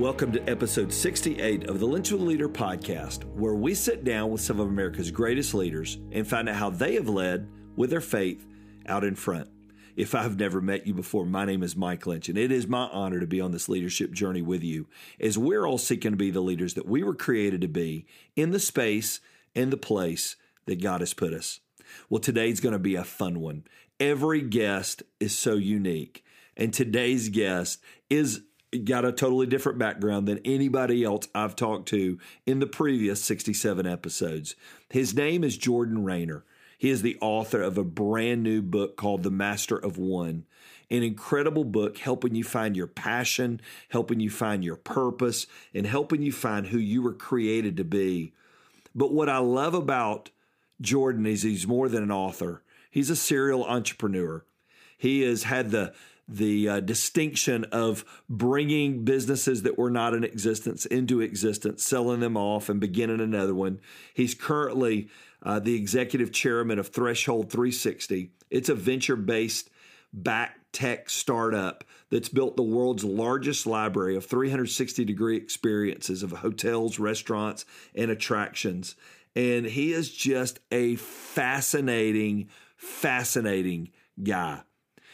Welcome to episode 68 of the Lynch with a Leader podcast, where we sit down with some of America's greatest leaders and find out how they have led with their faith out in front. If I've never met you before, my name is Mike Lynch, and it is my honor to be on this leadership journey with you as we're all seeking to be the leaders that we were created to be in the space and the place that God has put us. Well, today's going to be a fun one. Every guest is so unique, and today's guest is got a totally different background than anybody else I've talked to in the previous 67 episodes. His name is Jordan Raynor. He is the author of a brand new book called The Master of One, an incredible book helping you find your passion, helping you find your purpose, and helping you find who you were created to be. But what I love about Jordan is he's more than an author. He's a serial entrepreneur. He has had the the uh, distinction of bringing businesses that were not in existence into existence, selling them off, and beginning another one. He's currently uh, the executive chairman of Threshold 360. It's a venture based back tech startup that's built the world's largest library of 360 degree experiences of hotels, restaurants, and attractions. And he is just a fascinating, fascinating guy.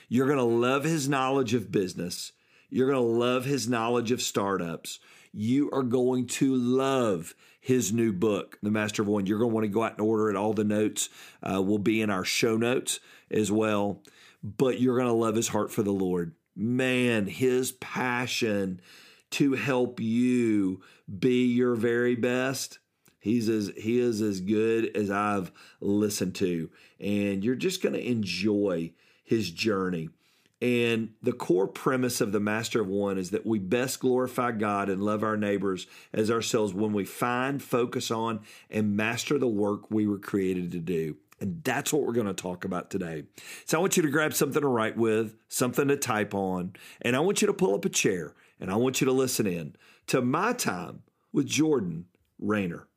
You're going to love his knowledge of business. You're going to love his knowledge of startups. You are going to love his new book, The Master of One. You're going to want to go out and order it. All the notes uh, will be in our show notes as well. But you're going to love his heart for the Lord. Man, his passion to help you be your very best. He's as he is as good as I've listened to, and you're just going to enjoy his journey. And the core premise of the Master of One is that we best glorify God and love our neighbors as ourselves when we find, focus on, and master the work we were created to do. And that's what we're going to talk about today. So I want you to grab something to write with, something to type on, and I want you to pull up a chair and I want you to listen in to my time with Jordan Raynor.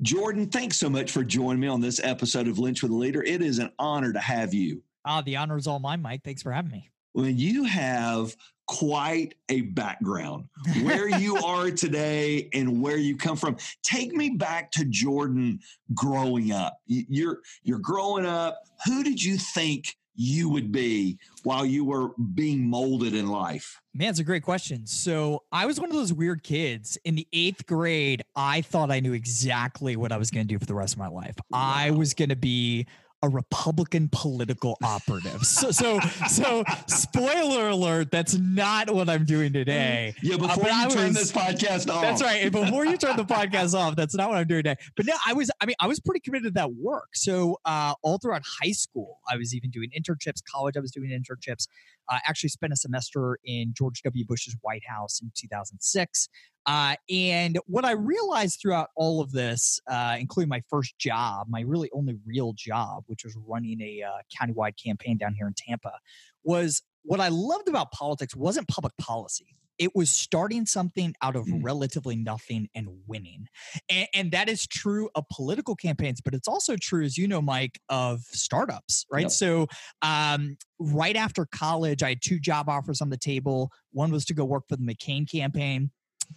Jordan, thanks so much for joining me on this episode of Lynch with a Leader. It is an honor to have you. Ah, the honor is all mine, Mike. Thanks for having me. When you have quite a background where you are today and where you come from. Take me back to Jordan growing up. You're you're growing up. Who did you think you would be while you were being molded in life? Man, it's a great question. So I was one of those weird kids in the eighth grade. I thought I knew exactly what I was going to do for the rest of my life. Wow. I was going to be a Republican political operative. So, so, so, spoiler alert, that's not what I'm doing today. Yeah, before uh, you turn this podcast off. That's right. before you turn the podcast off, that's not what I'm doing today. But no, I was, I mean, I was pretty committed to that work. So, uh, all throughout high school, I was even doing internships. College, I was doing internships. I uh, actually spent a semester in George W. Bush's White House in 2006. Uh, and what I realized throughout all of this, uh, including my first job, my really only real job, which was running a uh, countywide campaign down here in Tampa, was what I loved about politics wasn't public policy. It was starting something out of mm. relatively nothing and winning. And, and, that is true of political campaigns, but it's also true, as you know, Mike, of startups, right? Yep. So, um, right after college, I had two job offers on the table. One was to go work for the McCain campaign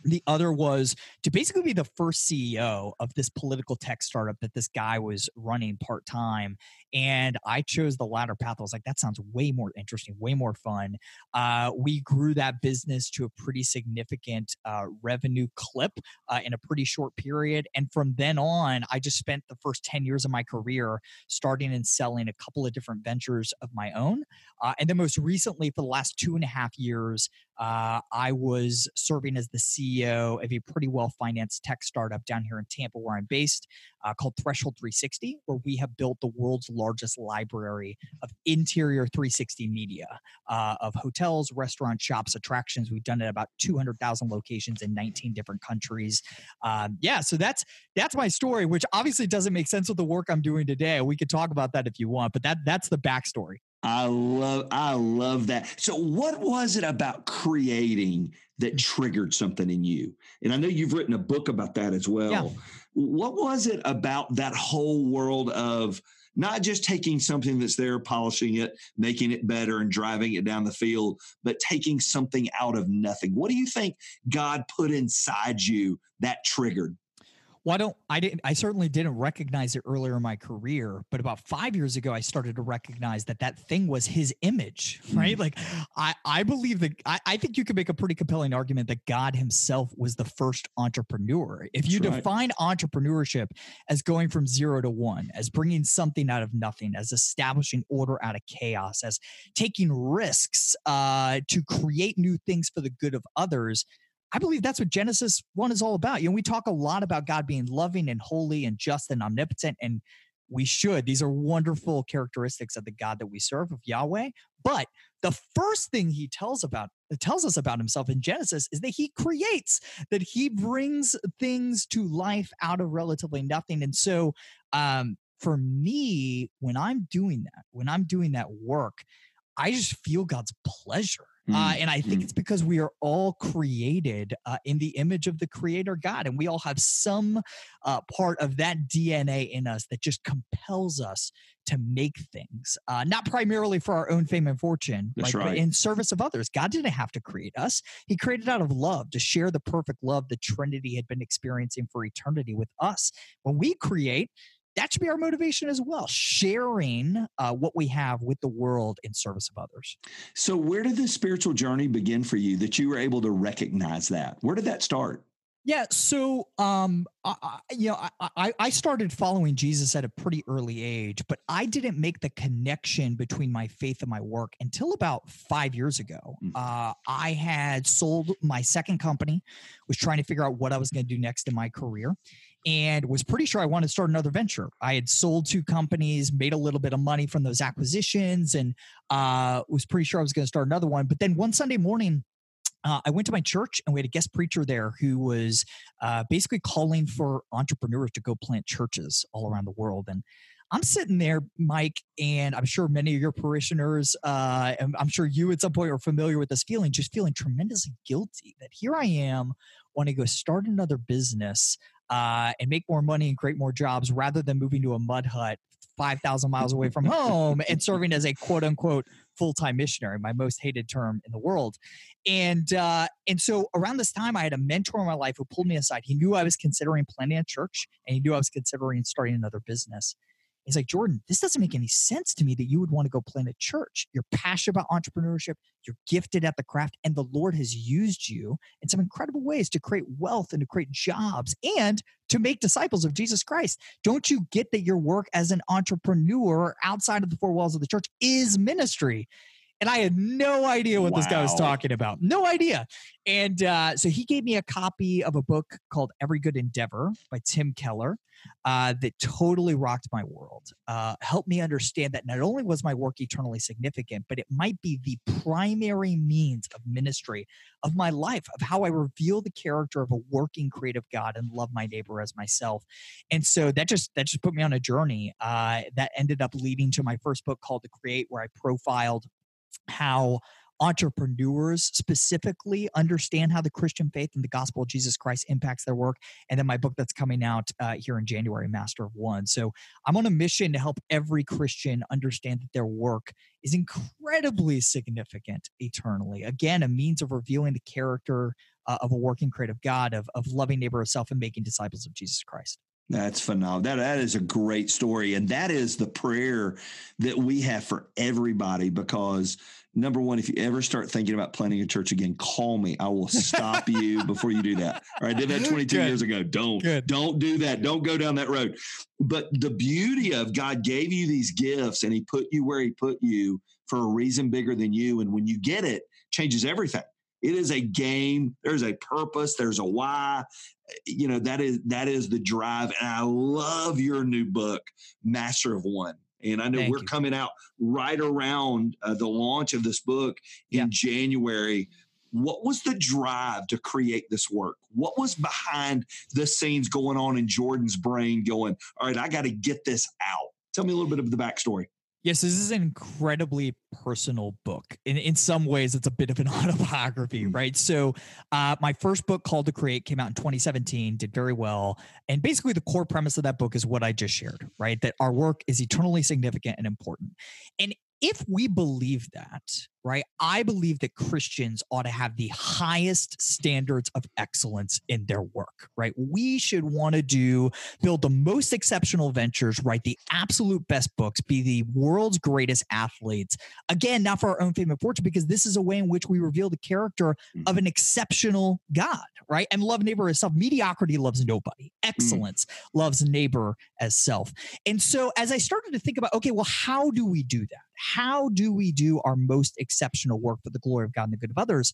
the other was to basically be the first CEO of this political tech startup that this guy was running part time. And I chose the latter path. I was like, that sounds way more interesting, way more fun. Uh, we grew that business to a pretty significant uh, revenue clip uh, in a pretty short period. And from then on, I just spent the first 10 years of my career starting and selling a couple of different ventures of my own. Uh, and then most recently, for the last two and a half years, uh, I was serving as the CEO of a pretty well financed tech startup down here in Tampa, where I'm based, uh, called Threshold 360, where we have built the world's largest library of interior 360 media uh, of hotels, restaurants, shops, attractions. We've done it about 200,000 locations in 19 different countries. Um, yeah, so that's that's my story, which obviously doesn't make sense with the work I'm doing today. We could talk about that if you want, but that that's the backstory. I love I love that. So what was it about creating that triggered something in you? And I know you've written a book about that as well. Yeah. What was it about that whole world of not just taking something that's there, polishing it, making it better, and driving it down the field, but taking something out of nothing. What do you think God put inside you that triggered? Well, I don't, I didn't, I certainly didn't recognize it earlier in my career, but about five years ago, I started to recognize that that thing was his image, right? Mm. Like, I, I believe that, I, I think you could make a pretty compelling argument that God himself was the first entrepreneur. If you define entrepreneurship as going from zero to one, as bringing something out of nothing, as establishing order out of chaos, as taking risks uh, to create new things for the good of others, I believe that's what Genesis 1 is all about. You know, we talk a lot about God being loving and holy and just and omnipotent, and we should. These are wonderful characteristics of the God that we serve, of Yahweh. But the first thing he tells about tells us about himself in Genesis is that he creates, that he brings things to life out of relatively nothing. And so um, for me, when I'm doing that, when I'm doing that work, I just feel God's pleasure. Mm, uh, and I think mm. it's because we are all created uh, in the image of the Creator God, and we all have some uh, part of that DNA in us that just compels us to make things, uh, not primarily for our own fame and fortune, like, right. but in service of others. God didn't have to create us; He created out of love to share the perfect love the Trinity had been experiencing for eternity with us. When we create, that should be our motivation as well sharing uh, what we have with the world in service of others so where did the spiritual journey begin for you that you were able to recognize that where did that start yeah, so um, I, you know, I, I started following Jesus at a pretty early age, but I didn't make the connection between my faith and my work until about five years ago. Mm. Uh, I had sold my second company, was trying to figure out what I was going to do next in my career, and was pretty sure I wanted to start another venture. I had sold two companies, made a little bit of money from those acquisitions, and uh, was pretty sure I was going to start another one. But then one Sunday morning, uh, I went to my church and we had a guest preacher there who was uh, basically calling for entrepreneurs to go plant churches all around the world. And I'm sitting there, Mike, and I'm sure many of your parishioners, uh, and I'm sure you at some point are familiar with this feeling, just feeling tremendously guilty that here I am wanting to go start another business uh, and make more money and create more jobs rather than moving to a mud hut 5,000 miles away from home and serving as a quote unquote full time missionary, my most hated term in the world. And uh, and so around this time, I had a mentor in my life who pulled me aside. He knew I was considering planting a church, and he knew I was considering starting another business. He's like, Jordan, this doesn't make any sense to me that you would want to go plant a church. You're passionate about entrepreneurship, you're gifted at the craft, and the Lord has used you in some incredible ways to create wealth and to create jobs and to make disciples of Jesus Christ. Don't you get that your work as an entrepreneur outside of the four walls of the church is ministry? And I had no idea what wow. this guy was talking about. No idea. And uh, so he gave me a copy of a book called Every Good Endeavor by Tim Keller uh, that totally rocked my world. Uh, helped me understand that not only was my work eternally significant, but it might be the primary means of ministry of my life, of how I reveal the character of a working creative God and love my neighbor as myself. And so that just that just put me on a journey uh, that ended up leading to my first book called to Create, where I profiled how entrepreneurs specifically understand how the Christian faith and the gospel of Jesus Christ impacts their work. And then my book that's coming out uh, here in January, Master of One. So I'm on a mission to help every Christian understand that their work is incredibly significant eternally. Again, a means of revealing the character uh, of a working creative God, of, of loving neighbor of self and making disciples of Jesus Christ. That's phenomenal. That that is a great story, and that is the prayer that we have for everybody. Because number one, if you ever start thinking about planting a church again, call me. I will stop you before you do that. All right, I did that 22 Good. years ago. Don't Good. don't do that. Don't go down that road. But the beauty of God gave you these gifts, and He put you where He put you for a reason bigger than you. And when you get it, changes everything It is a game. There's a purpose. There's a why. You know that is that is the drive. And I love your new book, Master of One. And I know Thank we're you. coming out right around uh, the launch of this book in yeah. January. What was the drive to create this work? What was behind the scenes going on in Jordan's brain going, all right, I got to get this out? Tell me a little bit of the backstory. Yes, this is an incredibly personal book. In in some ways, it's a bit of an autobiography, mm. right? So, uh, my first book, called to Create, came out in 2017, did very well, and basically the core premise of that book is what I just shared, right? That our work is eternally significant and important. And if we believe that, right, I believe that Christians ought to have the highest standards of excellence in their work, right? We should want to do, build the most exceptional ventures, write the absolute best books, be the world's greatest athletes. Again, not for our own fame and fortune, because this is a way in which we reveal the character of mm-hmm. an exceptional God, right? And love neighbor as self. Mediocrity loves nobody, mm. excellence mm. loves neighbor as self. And so as I started to think about, okay, well, how do we do that? how do we do our most exceptional work for the glory of God and the good of others?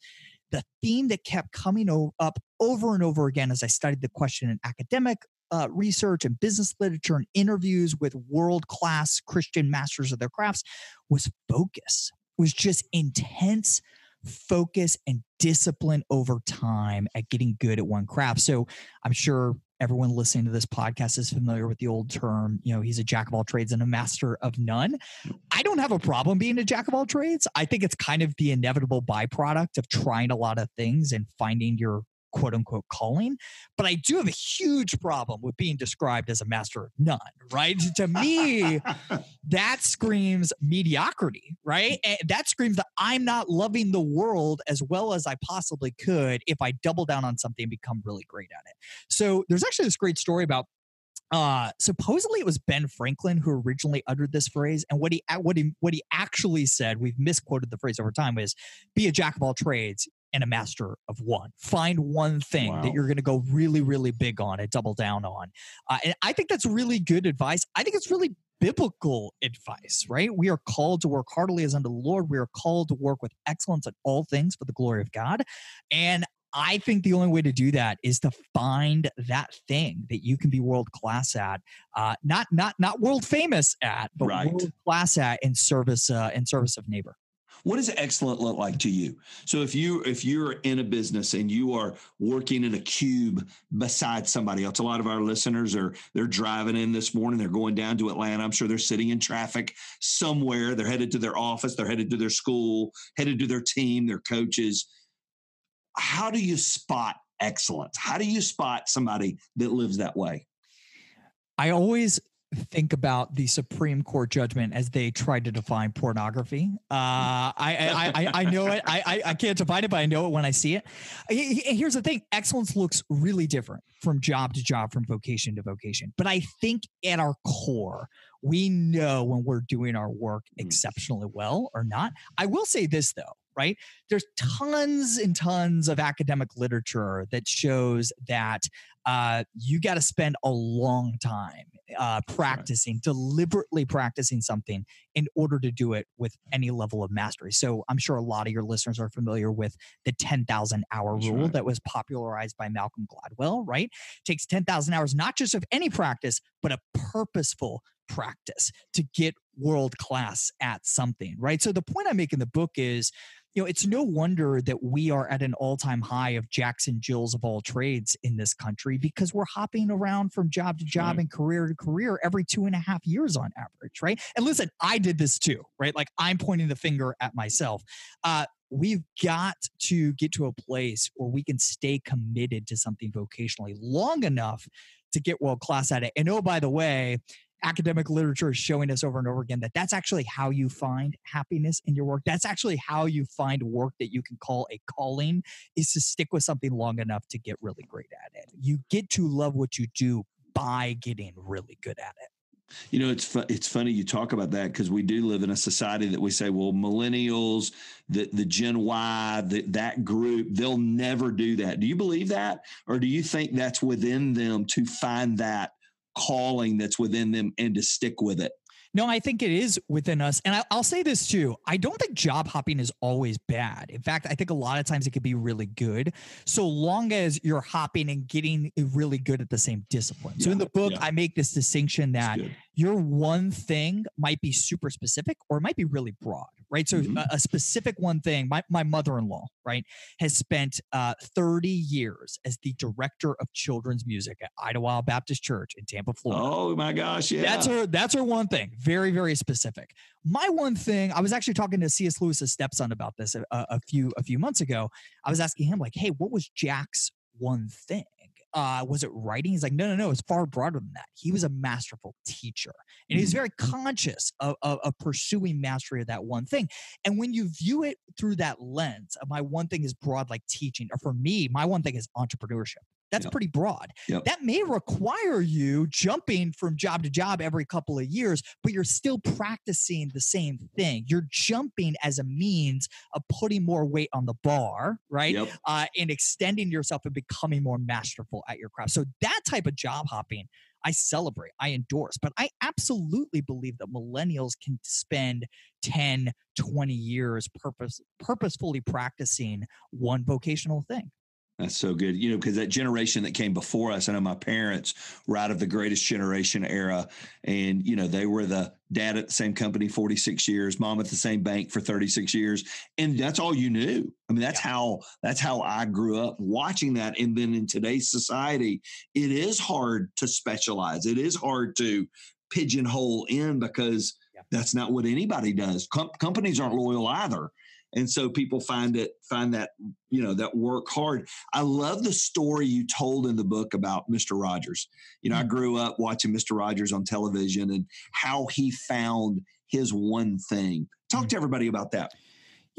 The theme that kept coming up over and over again as I studied the question in academic uh, research and business literature and interviews with world class Christian masters of their crafts was focus, was just intense focus and discipline over time at getting good at one craft. So I'm sure everyone listening to this podcast is familiar with the old term, you know, he's a jack of all trades and a master of none. I don't have a problem being a jack of all trades. I think it's kind of the inevitable byproduct of trying a lot of things and finding your quote unquote calling. But I do have a huge problem with being described as a master of none, right? to me, that screams mediocrity, right? And that screams that I'm not loving the world as well as I possibly could if I double down on something and become really great at it. So there's actually this great story about uh supposedly it was ben franklin who originally uttered this phrase and what he what he what he actually said we've misquoted the phrase over time is be a jack of all trades and a master of one. Find one thing wow. that you're going to go really, really big on and double down on. Uh, and I think that's really good advice. I think it's really biblical advice, right? We are called to work heartily as unto the Lord. We are called to work with excellence in all things for the glory of God. And I think the only way to do that is to find that thing that you can be world class at, uh, not not not world famous at, but right. world class at in service uh, in service of neighbor. What does excellent look like to you? So if you if you're in a business and you are working in a cube beside somebody else, a lot of our listeners are they're driving in this morning, they're going down to Atlanta. I'm sure they're sitting in traffic somewhere. They're headed to their office, they're headed to their school, headed to their team, their coaches. How do you spot excellence? How do you spot somebody that lives that way? I always think about the Supreme Court judgment as they tried to define pornography. Uh, I, I, I, I, know it. I, I can't define it, but I know it when I see it. Here's the thing excellence looks really different from job to job, from vocation to vocation. But I think at our core, we know when we're doing our work mm. exceptionally well or not. I will say this, though right? There's tons and tons of academic literature that shows that uh, you got to spend a long time uh, practicing, right. deliberately practicing something in order to do it with any level of mastery. So I'm sure a lot of your listeners are familiar with the 10,000 hour That's rule right. that was popularized by Malcolm Gladwell, right? It takes 10,000 hours, not just of any practice, but a purposeful practice to get world class at something, right? So the point I make in the book is you know, it's no wonder that we are at an all time high of Jackson Jills of all trades in this country because we're hopping around from job to job right. and career to career every two and a half years on average, right? And listen, I did this too, right? Like I'm pointing the finger at myself. Uh, we've got to get to a place where we can stay committed to something vocationally long enough to get world class at it. And oh, by the way, academic literature is showing us over and over again that that's actually how you find happiness in your work. That's actually how you find work that you can call a calling is to stick with something long enough to get really great at it. You get to love what you do by getting really good at it. You know, it's fu- it's funny you talk about that because we do live in a society that we say, well, millennials, the the Gen Y, the, that group, they'll never do that. Do you believe that, or do you think that's within them to find that calling that's within them and to stick with it? No, I think it is within us. And I, will say this too. I don't think job hopping is always bad. In fact, I think a lot of times it could be really good, so long as you're hopping and getting really good at the same discipline. Yeah, so in the book, yeah. I make this distinction that your one thing might be super specific or it might be really broad, right? So mm-hmm. a, a, specific one thing, my, my mother-in-law, right, has spent uh, 30 years as the director of children's music at Idlewild Baptist Church in Tampa, Florida. Oh my gosh, yeah. That's her that's her one thing. Very, very specific. My one thing, I was actually talking to C.S. Lewis's stepson about this a, a few a few months ago. I was asking him, like, hey, what was Jack's one thing? Uh, was it writing? He's like, no, no, no, it's far broader than that. He was a masterful teacher and he's mm. very conscious of, of, of, pursuing mastery of that one thing. And when you view it through that lens of my one thing is broad, like teaching, or for me, my one thing is entrepreneurship. That's yep. pretty broad. Yep. That may require you jumping from job to job every couple of years, but you're still practicing the same thing. You're jumping as a means of putting more weight on the bar, right? Yep. Uh, and extending yourself and becoming more masterful at your craft. So that type of job hopping, I celebrate, I endorse, but I absolutely believe that millennials can spend 10, 20 years purpose, purposefully practicing one vocational thing. That's so good. You know, because that generation that came before us, I know my parents were out of the greatest generation era. And, you know, they were the dad at the same company 46 years, mom at the same bank for 36 years. And that's all you knew. I mean, that's yeah. how that's how I grew up watching that. And then in today's society, it is hard to specialize. It is hard to pigeonhole in because yeah. that's not what anybody does. Com- companies aren't loyal either and so people find it find that you know that work hard i love the story you told in the book about mr rogers you know i mm-hmm. grew up watching mr rogers on television and how he found his one thing talk mm-hmm. to everybody about that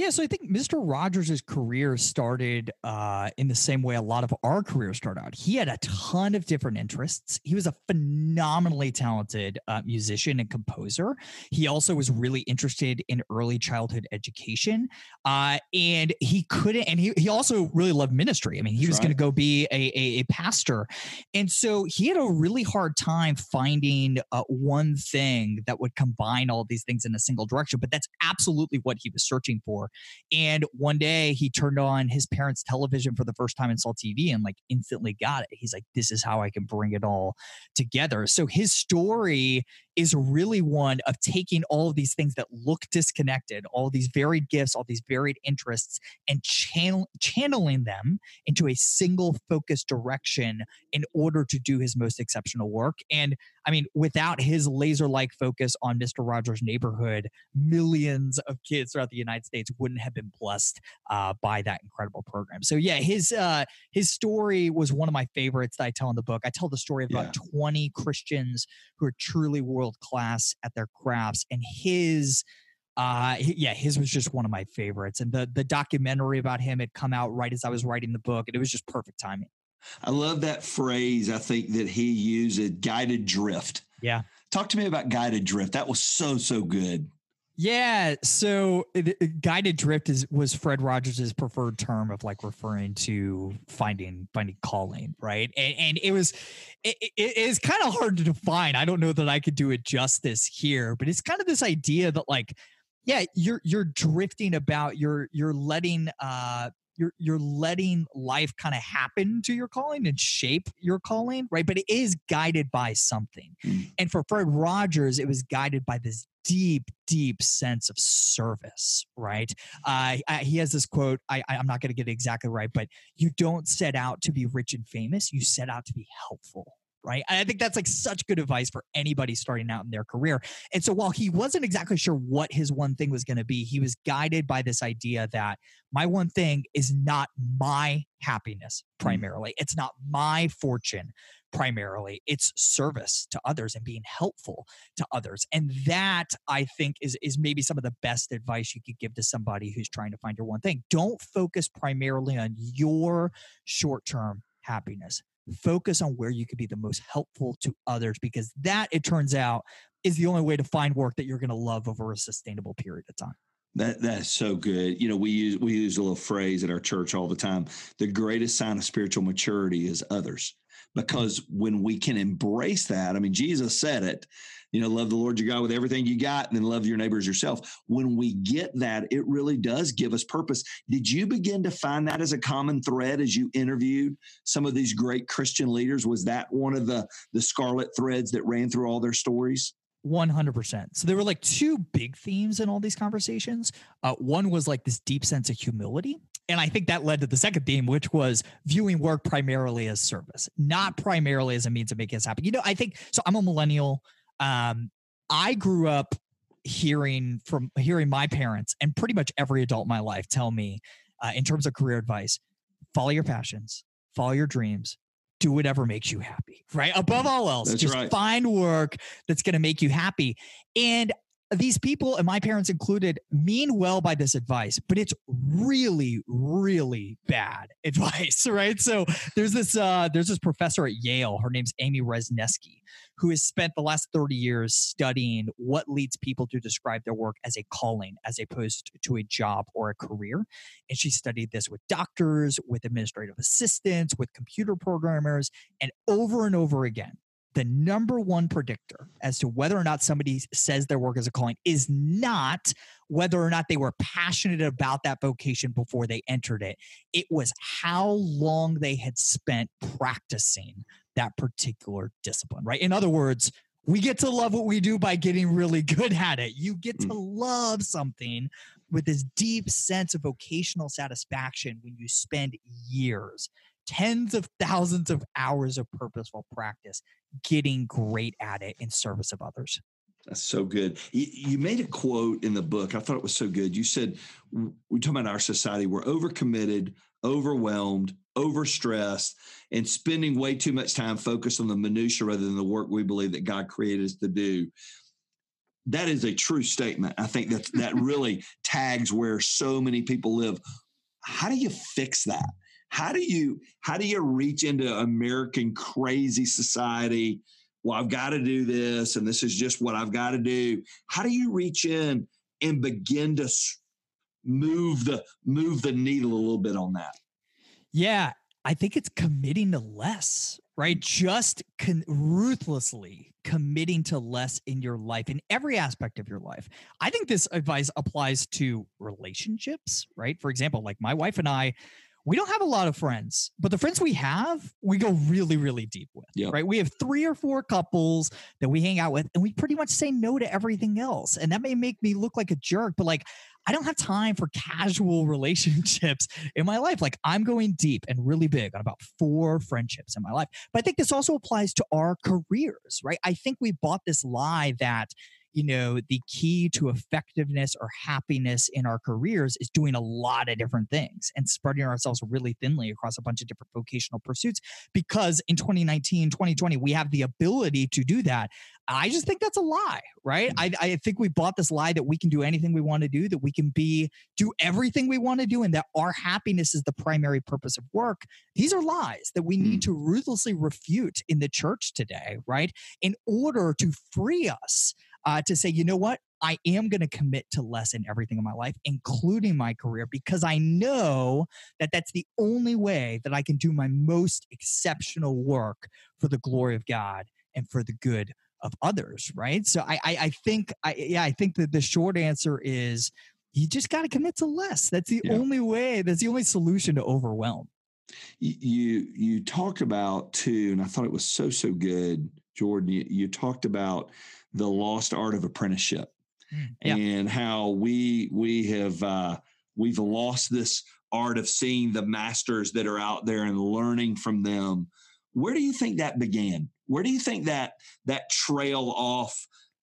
yeah, so I think Mr. Rogers' career started uh, in the same way a lot of our careers start out. He had a ton of different interests. He was a phenomenally talented uh, musician and composer. He also was really interested in early childhood education, uh, and he couldn't. And he he also really loved ministry. I mean, he That's was right. going to go be a, a, a pastor, and so he had a really hard time finding uh, one thing that would combine all these things in a single direction. But that's absolutely what he was searching for and one day he turned on his parents' television for the first time and saw TV and like instantly got it. He's like, this is how I can bring it all together. So his story is really one of taking all of these things that look disconnected, all these varied gifts, all these varied interests, and channel, channeling them into a single focused direction in order to do his most exceptional work. And I mean, without his laser like focus on Mr. Rogers' neighborhood, millions of kids throughout the United States wouldn't have been blessed uh, by that incredible program. So yeah, his uh, his story was one of my favorites that I tell in the book. I tell the story of about yeah. 20 Christians who are truly world class at their crafts, and his uh yeah his was just one of my favorites and the the documentary about him had come out right as i was writing the book and it was just perfect timing I love that phrase. I think that he used guided drift. Yeah. Talk to me about guided drift. That was so, so good. Yeah, so guided drift is was Fred Rogers' preferred term of like referring to finding finding calling, right? And, and it was it, it is kind of hard to define. I don't know that I could do it justice here, but it's kind of this idea that like yeah, you're you're drifting about, you're you're letting uh you're you're letting life kind of happen to your calling and shape your calling, right? But it is guided by something. Mm. And for Fred Rogers, it was guided by this deep, deep sense of service, right? Uh, I, he has this quote. I, I'm not going to get it exactly right, but you don't set out to be rich and famous. You set out to be helpful, right? And I think that's like such good advice for anybody starting out in their career. And so while he wasn't exactly sure what his one thing was going to be, he was guided by this idea that my one thing is not my happiness mm. primarily. It's not my fortune primarily. It's service to others and being helpful to others. And that I think is is maybe some of the best advice you could give to somebody who's trying to find your one thing. Don't focus primarily on your short-term happiness focus on where you could be the most helpful to others because that it turns out is the only way to find work that you're going to love over a sustainable period of time that that's so good. You know, we use we use a little phrase at our church all the time. The greatest sign of spiritual maturity is others because when we can embrace that, I mean, Jesus said it, you know, love the Lord your God with everything you got, and then love your neighbors yourself. When we get that, it really does give us purpose. Did you begin to find that as a common thread as you interviewed some of these great Christian leaders? Was that one of the the scarlet threads that ran through all their stories? 100%. So there were like two big themes in all these conversations. Uh, one was like this deep sense of humility. And I think that led to the second theme, which was viewing work primarily as service, not primarily as a means of making us happy. You know, I think so. I'm a millennial. Um, I grew up hearing from hearing my parents and pretty much every adult in my life tell me, uh, in terms of career advice, follow your passions, follow your dreams, do whatever makes you happy, right? Above all else, That's just right. find work that's going to make you happy. And these people, and my parents included, mean well by this advice, but it's really, really bad advice, right? So there's this uh, there's this professor at Yale. Her name's Amy Wrzesniewski, who has spent the last 30 years studying what leads people to describe their work as a calling as opposed to a job or a career. And she studied this with doctors, with administrative assistants, with computer programmers, and over and over again. The number one predictor as to whether or not somebody says their work is a calling is not whether or not they were passionate about that vocation before they entered it. It was how long they had spent practicing that particular discipline, right? In other words, we get to love what we do by getting really good at it. You get to mm. love something with this deep sense of vocational satisfaction when you spend years, tens of thousands of hours of purposeful practice getting great at it in service of others. That's so good. You, made a quote in the book. I thought it was so good. You said, we talk about our society, we're overcommitted, overwhelmed, overstressed, and spending way too much time focused on the minutia rather than the work we believe that God created us to do. That is a true statement. I think that that really tags where so many people live. How do you fix that? How do you how do you reach into American crazy society? Well, I've got to do this, and this is just what I've got to do. How do you reach in and begin to move the move the needle a little bit on that? Yeah, I think it's committing to less, right? Just con- ruthlessly committing to less in your life, in every aspect of your life. I think this advice applies to relationships, right? For example, like my wife and I, we don't have a lot of friends, but the friends we have, we go really, really deep with, Yep. right? We have three or four couples that we hang out with, and we pretty much say no to everything else. And that may make me look like a jerk, but like, I don't have time for casual relationships in my life. Like, I'm going deep and really big on about four friendships in my life. But I think this also applies to our careers, right? I think we bought this lie that you know, the key to effectiveness or happiness in our careers is doing a lot of different things and spreading ourselves really thinly across a bunch of different vocational pursuits because in 2019, 2020, we have the ability to do that. I just think that's a lie, right? Mm. I, I think we bought this lie that we can do anything we want to do, that we can be, do everything we want to do, and that our happiness is the primary purpose of work. These are lies that we need mm. to ruthlessly refute in the church today, right? In order to free us uh, to say, you know what? I am going to commit to less in everything in my life, including my career, because I know that that's the only way that I can do my most exceptional work for the glory of God and for the good of others. Right. So I, I, I think, I, yeah, I think that the short answer is you just got to commit to less. That's the Yeah. only way. That's the only solution to overwhelm. you you you talked about too, and I thought it was so so good, Jordan. You, you talked about the lost art of apprenticeship Yeah. and how we we have uh, we've lost this art of seeing the masters that are out there and learning from them. Where do you think that began? Where do you think that that trail off?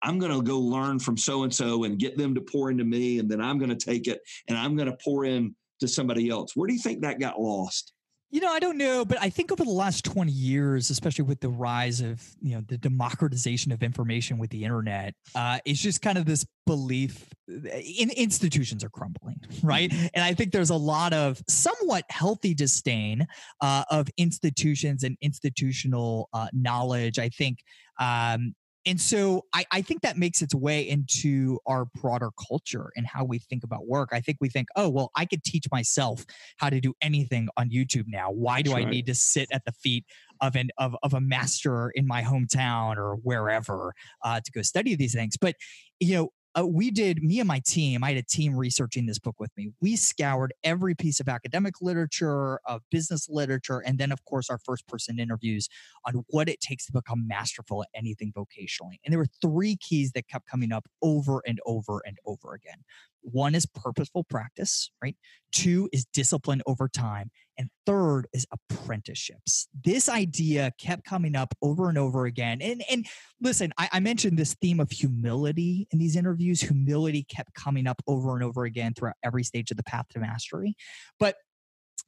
I'm going to go learn from so and so and get them to pour into me, and then I'm going to take it and I'm going to pour in to somebody else. Where do you think that got lost? You know, I don't know, but I think over the last 20 years, especially with the rise of, you know, the democratization of information with the internet, uh, it's just kind of this belief in institutions are crumbling, right? And I think there's a lot of somewhat healthy disdain uh, of institutions and institutional uh, knowledge. I think um, and so I, I think that makes its way into our broader culture and how we think about work. I think we think, oh, well, I could teach myself how to do anything on YouTube now. Why do That's I right. need to sit at the feet of an of, of a master in my hometown or wherever uh, to go study these things? But you know, uh, we did me and my team i had a team researching this book with me. We scoured every piece of academic literature of business literature and then of course our first person interviews on what it takes to become masterful at anything vocationally. And there were three keys that kept coming up over and over and over again one is purposeful practice right? Two is discipline over time and third is apprenticeships. This idea kept coming up over and over again and and listen I, I mentioned this theme of humility in these interviews. Humility kept coming up over and over again throughout every stage of the path to mastery but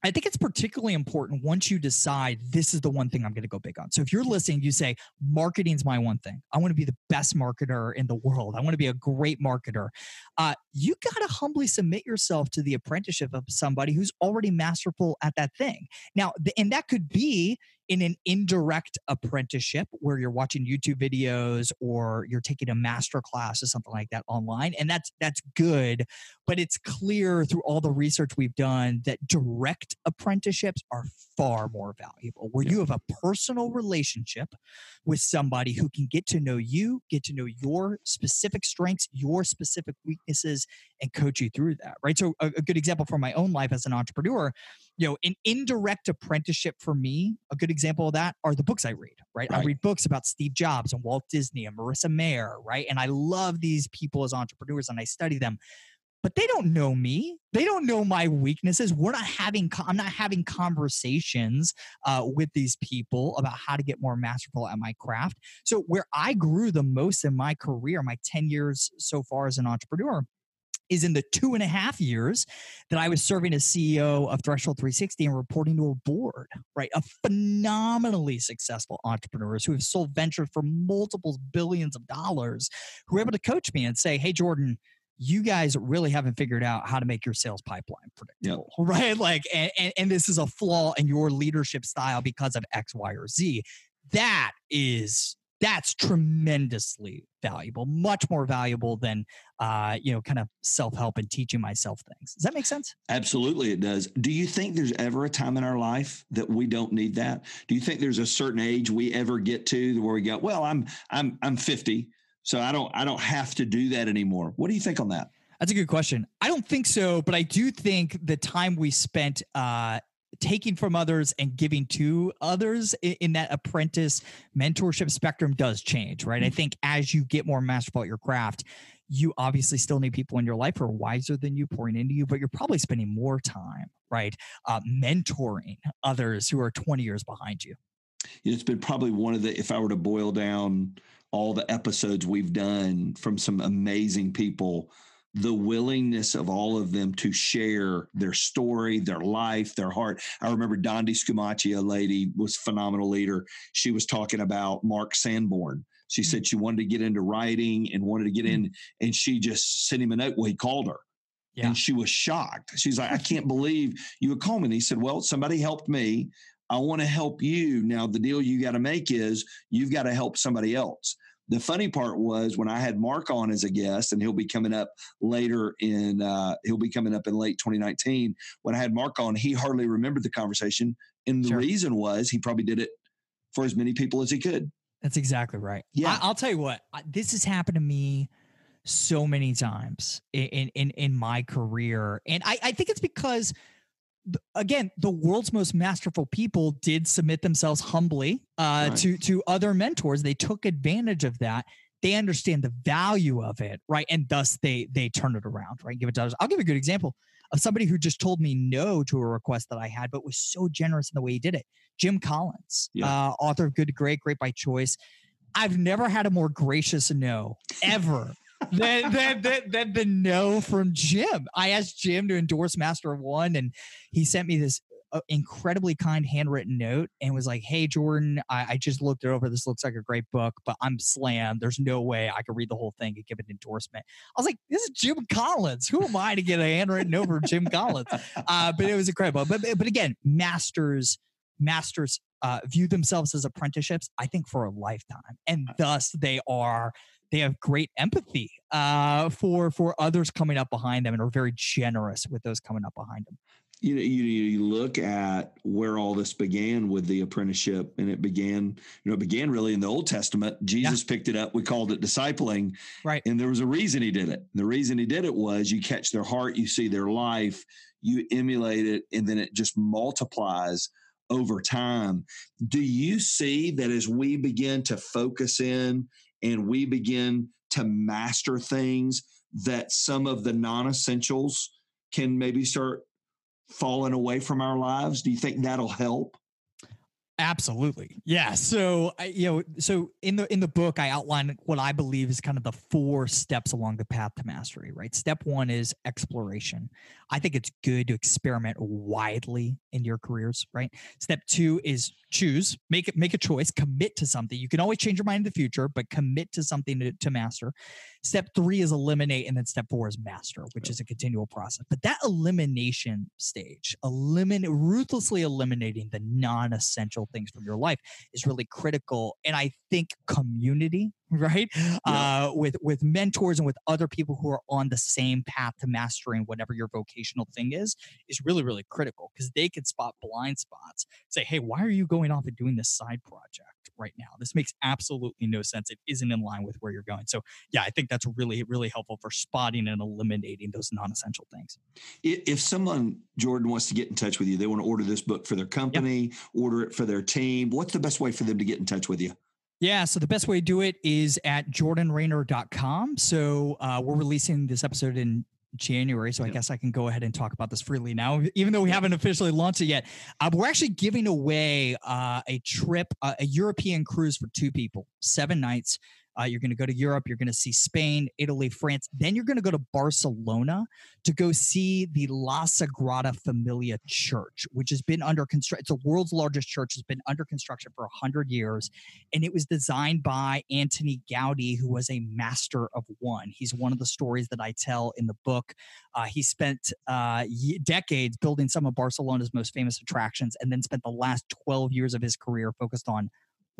I think it's particularly important once you decide this is the one thing I'm going to go big on. So if you're listening, you say, marketing's my one thing. I want to be the best marketer in the world. I want to be a great marketer. Uh, you got to humbly submit yourself to the apprenticeship of somebody who's already masterful at that thing. Now, and that could be in an indirect apprenticeship where you're watching YouTube videos or you're taking a master class or something like that online. And that's that's good. But it's clear through all the research we've done that direct apprenticeships are far more valuable, where you have a personal relationship with somebody who can get to know you, get to know your specific strengths, your specific weaknesses, and coach you through that. Right. So a, a good example from my own life as an entrepreneur, you know, an indirect apprenticeship for me, a good example of that are the books I read, right? I read books about Steve Jobs and Walt Disney and Marissa Mayer, right? And I love these people as entrepreneurs and I study them. But they don't know me. They don't know my weaknesses. We're not having. I'm not having conversations uh, with these people about how to get more masterful at my craft. So where I grew the most in my career, my 10 years so far as an entrepreneur, is in the two and a half years that I was serving as CEO of Threshold 360 and reporting to a board, right? Of phenomenally successful entrepreneurs who have sold ventures for multiple billions of dollars, who were able to coach me and say, hey, Jordan, you guys really haven't figured out how to make your sales pipeline predictable, right? Like, and, and, and this is a flaw in your leadership style because of X, Y, or Z. That is that's tremendously valuable, much more valuable than uh, you know, kind of self-help and teaching myself things. Does that make sense? Absolutely, it does. Do you think there's ever a time in our life that we don't need that? Do you think there's a certain age we ever get to where we go, well, I'm I'm I'm 50, so I don't I don't have to do that anymore. What do you think on that? That's a good question. I don't think so, but I do think the time we spent uh, taking from others and giving to others in, in that apprentice mentorship spectrum does change, right? I think as you get more masterful at your craft, you obviously still need people in your life who are wiser than you, pouring into you, but you're probably spending more time, right, uh, mentoring others who are 20 years behind you. It's been probably one of the if I were to boil down all the episodes we've done from some amazing people the willingness of all of them to share their story, their life, their heart. I remember Dondi Scumaci, a lady, was a phenomenal leader. She was talking about Mark Sanborn. She mm. said she wanted to get into writing and wanted to get in, mm. and she just sent him a note. Well, he called her. Yeah. And she was shocked. She's like, I can't believe you would call me. And he said, Well, somebody helped me. I want to help you. Now, the deal you got to make is you've got to help somebody else. The funny part was when I had Mark on as a guest, and he'll be coming up later in uh, he'll be coming up in late 2019. When I had Mark on, he hardly remembered the conversation, and the Sure. reason was he probably did it for as many people as he could. That's exactly right. Yeah. I, will tell you what. This has happened to me so many times in in in, in my career, and I, I think it's because. Again, the world's most masterful people did submit themselves humbly uh, Right. to to other mentors. They took advantage of that. They understand the value of it, right? And thus they they turn it around, right? Give it to others. I'll give you a good example of somebody who just told me no to a request that I had, but was so generous in the way he did it. Jim Collins, Yeah. uh, author of Good to Great, Great by Choice. I've never had a more gracious no ever than, than, than, than the no from Jim. I asked Jim to endorse Master of One, and he sent me this uh, incredibly kind handwritten note and was like, Hey, Jordan, I, I just looked it over. This looks like a great book, but I'm slammed. There's no way I could read the whole thing and give an endorsement. I was like, This is Jim Collins. Who am I to get a handwritten note from Jim Collins? Uh, but it was incredible. But, but again, masters masters uh, view themselves as apprenticeships, I think for a lifetime, and uh thus they are they have great empathy uh, for for others coming up behind them and are very generous with those coming up behind them you know, you, you look at where all this began with the apprenticeship, and it began, you know, it began really in the Old Testament. Jesus yeah. picked it up. We called it discipling, right? And there was a reason he did it. The reason he did it was you catch their heart, you see their life, you emulate it, and then it just multiplies over time. Do you see that as we begin to focus in and we begin to master things, that some of the non-essentials can maybe start falling away from our lives? Do you think that'll help? Absolutely. Yeah. So, you know, so in the in the book, I outline what I believe is kind of the four steps along the path to mastery. Right. Step one is exploration. I think it's good to experiment widely in your careers. Right. Step two is choose, make it, make a choice, commit to something. You can always change your mind in the future, but commit to something to, to master. Step three is eliminate, and then step four is master, which is a continual process. But that elimination stage, eliminate ruthlessly eliminating the non-essential things from your life is really critical. And I think community right? Yeah. uh, with with mentors and with other people who are on the same path to mastering whatever your vocational thing is is really really critical because they can spot blind spots say hey why are you going off and doing this side project right now? This makes absolutely no sense. It isn't in line with where you're going. So yeah i think that's really really helpful for spotting and eliminating those non-essential things. If someone jordan wants to get in touch with you they want to order this book for their company yep. order it for their team what's the best way for them to get in touch with you yeah, so the best way to do it is at jordanraynor.com. So uh, we're releasing this episode in January, so I guess I can go ahead and talk about this freely now, even though we haven't officially launched it yet. Uh, we're actually giving away uh, a trip, uh, a European cruise for two people, seven nights uh, you're going to go to Europe. You're going to see Spain, Italy, France. Then you're going to go to Barcelona to go see the La Sagrada Familia Church, which has been under construction. It's the world's largest church. Has been under construction for hundred years, and it was designed by Antoni Gaudi, who was a master of one. He's one of the stories that I tell in the book. Uh, he spent uh, decades building some of Barcelona's most famous attractions, and then spent the last 12 years of his career focused on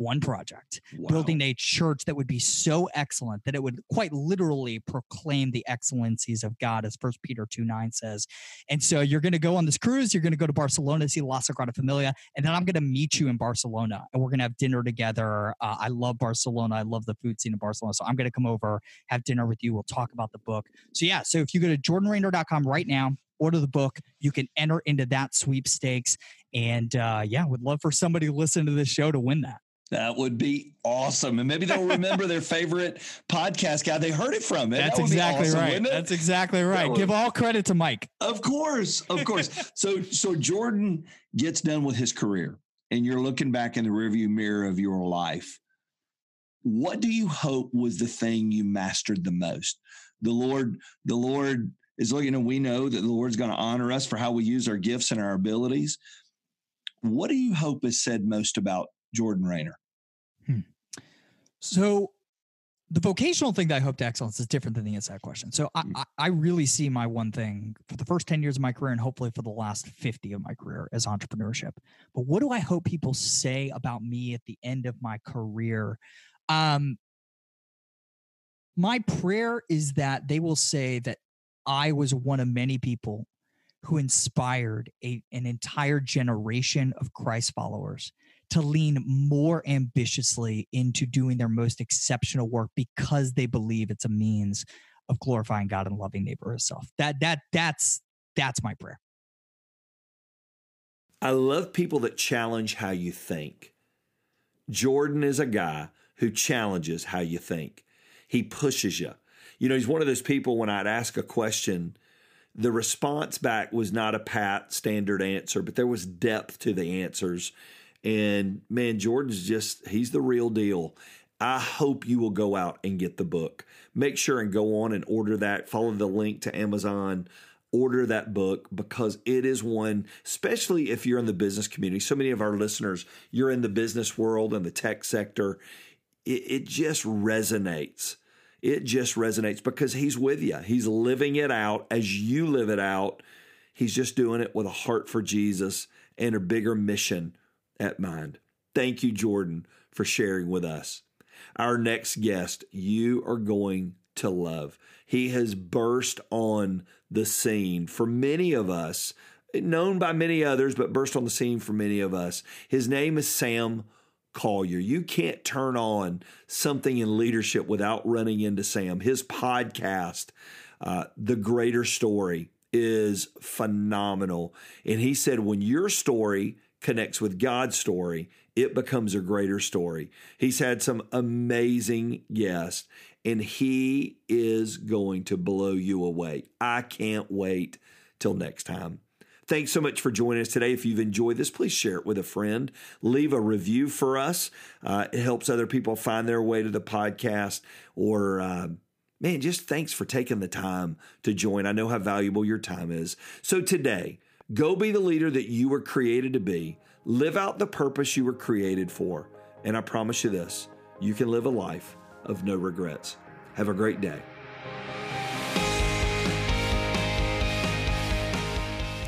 one project, wow. building a church that would be so excellent that it would quite literally proclaim the excellencies of God, as First Peter 2 9 says. And so you're going to go on this cruise, you're going to go to Barcelona to see La Sagrada Familia, and then I'm going to meet you in Barcelona and we're going to have dinner together. Uh, I love Barcelona. I love the food scene in Barcelona. So I'm going to come over, have dinner with you. We'll talk about the book. So, yeah, so if you go to jordanraynor.com right now, order the book. You can enter into that sweepstakes. And uh, yeah, would love for somebody to listen to this show to win that. That would be awesome. And maybe they'll remember their favorite podcast guy they heard it from. That's that exactly awesome, right. That's exactly right. Would, Give all credit to Mike. Of course. Of course. so so Jordan gets done with his career and you're looking back in the rearview mirror of your life. What do you hope was the thing you mastered the most? The Lord, the Lord is looking and we know that the Lord's going to honor us for how we use our gifts and our abilities. What do you hope is said most about Jordan Raynor? So the vocational thing that I hope to excellence is different than the inside question. So I, hmm. I, I, really see my one thing for the first 10 years of my career and hopefully for the last 50 of my career as entrepreneurship. But what do I hope people say about me at the end of my career? Um, my prayer is that they will say that I was one of many people who inspired a, an entire generation of Christ followers to lean more ambitiously into doing their most exceptional work because they believe it's a means of glorifying God and loving neighbor herself. That that that's that's my prayer. I love people that challenge how you think. Jordan is a guy who challenges how you think. He pushes you. You know, he's one of those people when I'd ask a question, the response back was not a pat standard answer, but there was depth to the answers and man, Jordan's just, he's the real deal. I hope you will go out and get the book. Make sure and go on and order that. Follow the link to Amazon. Order that book because it is one, especially if you're in the business community. So many of our listeners, you're in the business world and the tech sector. It, it just resonates. It just resonates because he's with you. He's living it out as you live it out. He's just doing it with a heart for Jesus and a bigger mission at mind. Thank you, Jordan, for sharing with us. Our next guest, you are going to love. He has burst on the scene for many of us, known by many others, but burst on the scene for many of us. His name is Sam Collier. You can't turn on something in leadership without running into Sam. His podcast, uh, The Greater Story, is phenomenal. And he said, when your story connects with God's story, it becomes a greater story. He's had some amazing guests, and he is going to blow you away. I can't wait till next time. Thanks so much for joining us today. If you've enjoyed this, please share it with a friend. Leave a review for us. Uh, it helps other people find their way to the podcast. Or, uh, man, just thanks for taking the time to join. I know how valuable your time is. So today, go be the leader that you were created to be. Live out the purpose you were created for. And I promise you this you can live a life of no regrets. Have a great day.